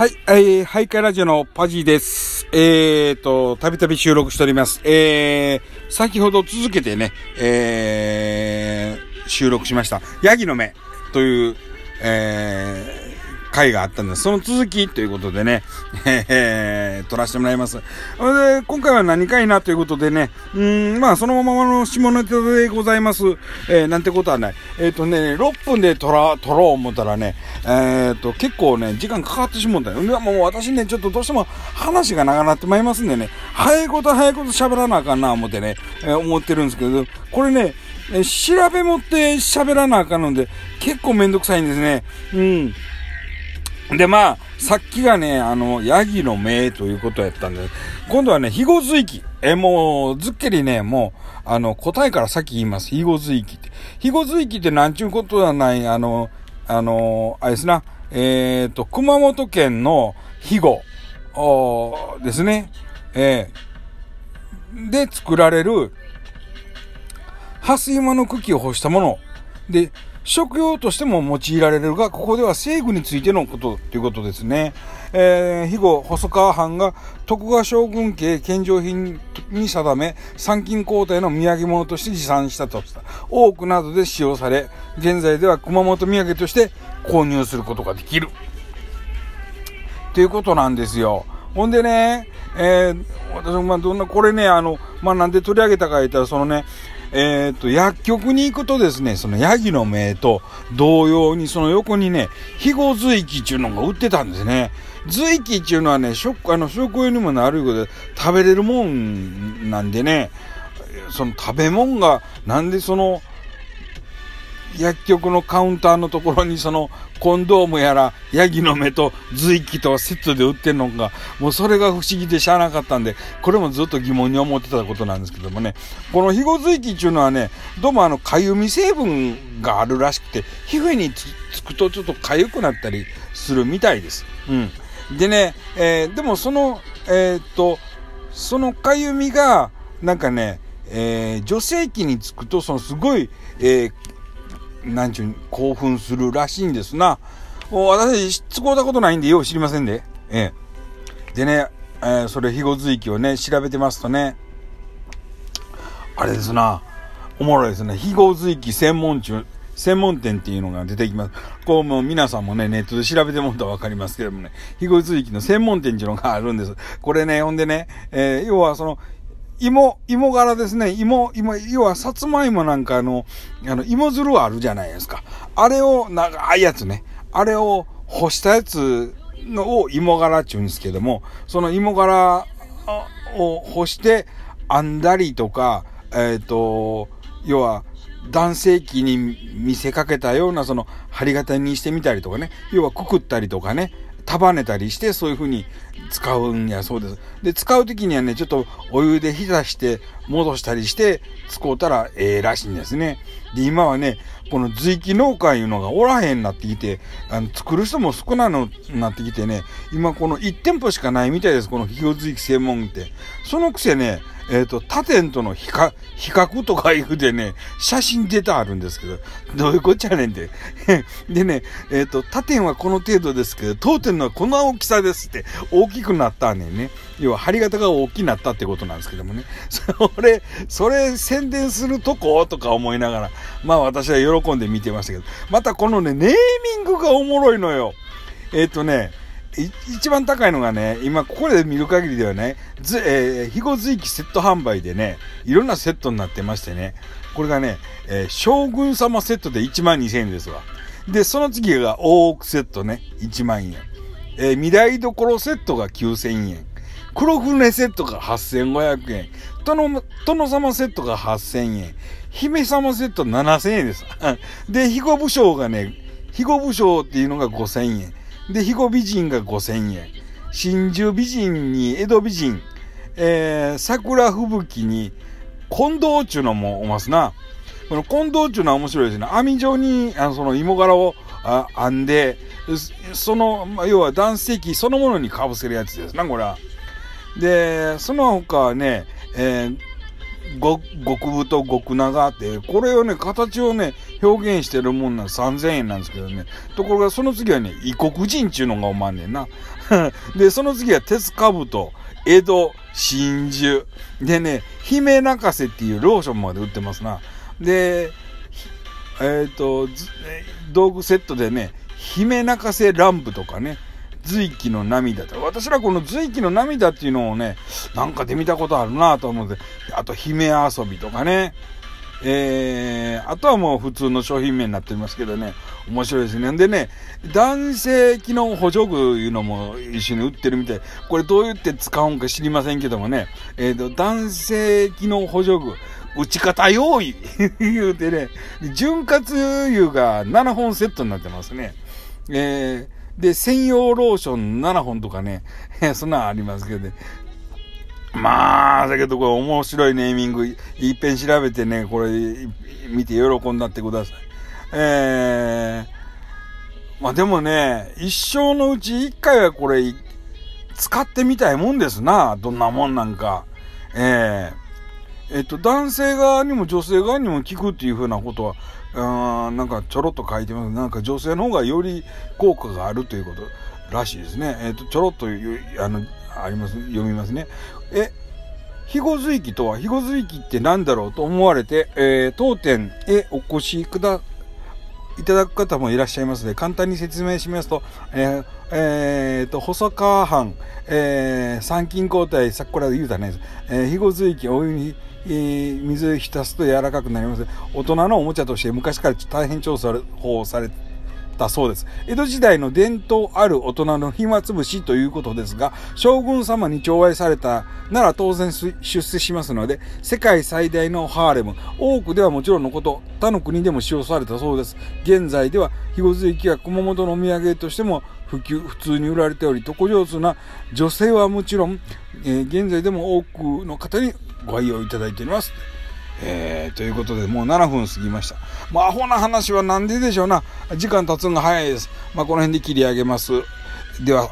はい、えー、ハイカラジオのパジーです。えーと、たびたび収録しております。えー、先ほど続けてね、えー、収録しました。ヤギの目という、えー、回があったんです。その続きということでね、えー、撮らせてもらいます。で、今回は何かいなということでね、うん、まあ、そのままの下ネタでございます。えー、なんてことはない。えっ、ー、とね、6分で撮ら、撮ろう思ったらね、えっ、と、結構ね、時間かかってしもったよ。もう私ね、ちょっとどうしても話が長なってまいりますんでね、早いこと早いこと喋らなあかんな思ってね、え、思ってるんですけど、これね、え調べ持って喋らなあかんので、結構めんどくさいんですね。うん。で、まあ、さっきがね、あの、ヤギの目ということやったんで、今度はね、肥後随記。え、もう、ずっけりね、もう、あの、答えからさっき言います。肥後随記って。肥後随記ってなんちゅうことはない、あの、あの、あれですな、えっ、と、熊本県の肥後、ですね。えー、で作られる、蓮芋の茎を干したもの。で、食用としても用いられるが、ここでは西具についてのことということですね。えー、肥後細川藩が徳川将軍家献上品に定め、参勤皇帝の土産物として持参したとした。多くなどで使用され、現在では熊本土産として購入することができる。ということなんですよ。ほんでね、えー、私もまあどんな、これね、あの、まあなんで取り上げたか言ったら、そのね、えっ、と、薬局に行くとですね、そのヤギの目と同様にその横にね、肥後随記っていうのが売ってたんですね。随記っていうのはね、食、あの、食用にもなることで食べれるもんなんでね、その食べ物が、なんでその、薬局のカウンターのところにそのコンドームやらヤギの目と随記とセットで売ってんのが、もうそれが不思議でしゃあなかったんで、これもずっと疑問に思ってたことなんですけどもね、この肥後随記っていうのはね、どうもあの、かゆみ成分があるらしくて、皮膚につくとちょっと痒くなったりするみたいです。うん。でね、えー、でもその、えー、っと、そのかゆみが、なんかね、えー、女性器につくと、そのすごい、えー、なんちゅう、興奮するらしいんですな。もう私、使うたことないんで、よう知りませんで。ええ。でね、えー、それ、肥後随記をね、調べてますとね、あれですな、おもろいですね。肥後随記専門中、専門店っていうのが出てきます。こうもう皆さんもね、ネットで調べてもらったらわかりますけどもね、肥後随記の専門店っていうのがあるんです。これね、ほんでね、えー、要はその、芋、芋柄ですね。芋、芋、要は、さつまいもなんかの、あの、芋づるあるじゃないですか。あれを、長いやつね。あれを干したやつのを芋柄って言うんですけども、その芋柄を干して編んだりとか、えっ、ー、と、要は、男性器に見せかけたようなその針型にしてみたりとかね、要はくくったりとかね、束ねたりして、そういう風に使うんやそうです。で、使う時にはね、ちょっとお湯で浸して戻したりして使うたらええらしいんですね。で、今はね、この随記農家いうのがおらへんなってきて、あの、作る人も少ないのなってきてね、今この1店舗しかないみたいです、この企業随記専門って。そのくせね、えっ、ー、と、他店との比較、比較とかいうでね、写真出たあるんですけど、どういうこっちゃねんて。でね、えっ、ー、と、他店はこの程度ですけど、当店のはこの大きさですって、きくなったねんね。要は、針型が大きくなったってことなんですけどもね。それ、それ宣伝するとこ？とか思いながら、まあ私は喜んで見てましたけど、またこのね、ネーミングがおもろいのよ。えっ、ー、とね、一番高いのがね、今ここで見る限りではね、ず、えー、肥後随記セット販売でね、いろんなセットになってましてね、これがね、えー、将軍様セットで1万2000円ですわ。で、その次が大奥セットね、1万円。えー、未来どころセットが9000円。黒船セットが8500円。殿、殿様セットが8000円。姫様セット7000円です。で、肥後武将がね、肥後武将っていうのが5000円。で、肥後美人が5000円。真珠美人に江戸美人。えー、桜吹雪に近藤っていうのもおますな。この近藤っていうのは面白いですね。網状に、あの、その芋柄をあ編んで、その、まあ、要は男性器そのものに被せるやつですな、これは。で、その他はね、えー、ご、極太極長って、これをね、形をね、表現してるもんな3000円なんですけどね。ところがその次はね、異国人っちゅうのがおまんねんな。で、その次は鉄兜、江戸、真珠。でね、姫泣かせっていうローションまで売ってますな。で、えっ、ー、と、道具セットでね、姫泣かせランプとかね、随記の涙と。私らこの随記の涙っていうのをね、なんかで見たことあるなと思って、あと姫遊びとかね、えー、あとはもう普通の商品名になっておりますけどね、面白いですね。でね、男性機能補助具いうのも一緒に売ってるみたい。これどう言って使うんか知りませんけどもね、えっ、ー、と、男性機能補助具、打ち方用意 言うてね、潤滑油が7本セットになってますね。えーで、専用ローション7本とかね、そんなんありますけどね。まあ、だけどこれ面白いネーミング、いっぺん調べてね、これ見て喜んだってください。えー、まあでもね、一生のうち一回はこれ、使ってみたいもんですな。どんなもんなんか。えー、えっと、男性側にも女性側にも効くっていうふうなことは、あなんかちょろっと書いてます。なんか女性の方がより効果があるということらしいですね。えっ、と、ちょろっとあの、あります、読みますね。え、肥後随記とは、肥後随記って何だろうと思われて、えー、当店へお越しください、いただく方もいらっしゃいますので、簡単に説明しますと、えー、えー、と、細川藩、えー、参勤交代、さっこら言うたね、えー、肥後水域お湯に、えー、水浸すと柔らかくなります。大人のおもちゃとして昔から大変重宝されてたそうです。江戸時代の伝統ある大人の暇つぶしということですが、将軍様に寵愛されたなら当然出世しますので、世界最大のハーレム、多くではもちろんのこと、他の国でも使用されたそうです。現在では、肥後随記は熊本のお土産としても普及、普通に売られており、床上手な女性はもちろん、えー、現在でも多くの方にご愛用いただいております。えー、ということで、もう7分過ぎました。まあ、アホな話は何ででしょうな。時間経つのが早いです。まあ、この辺で切り上げます。では、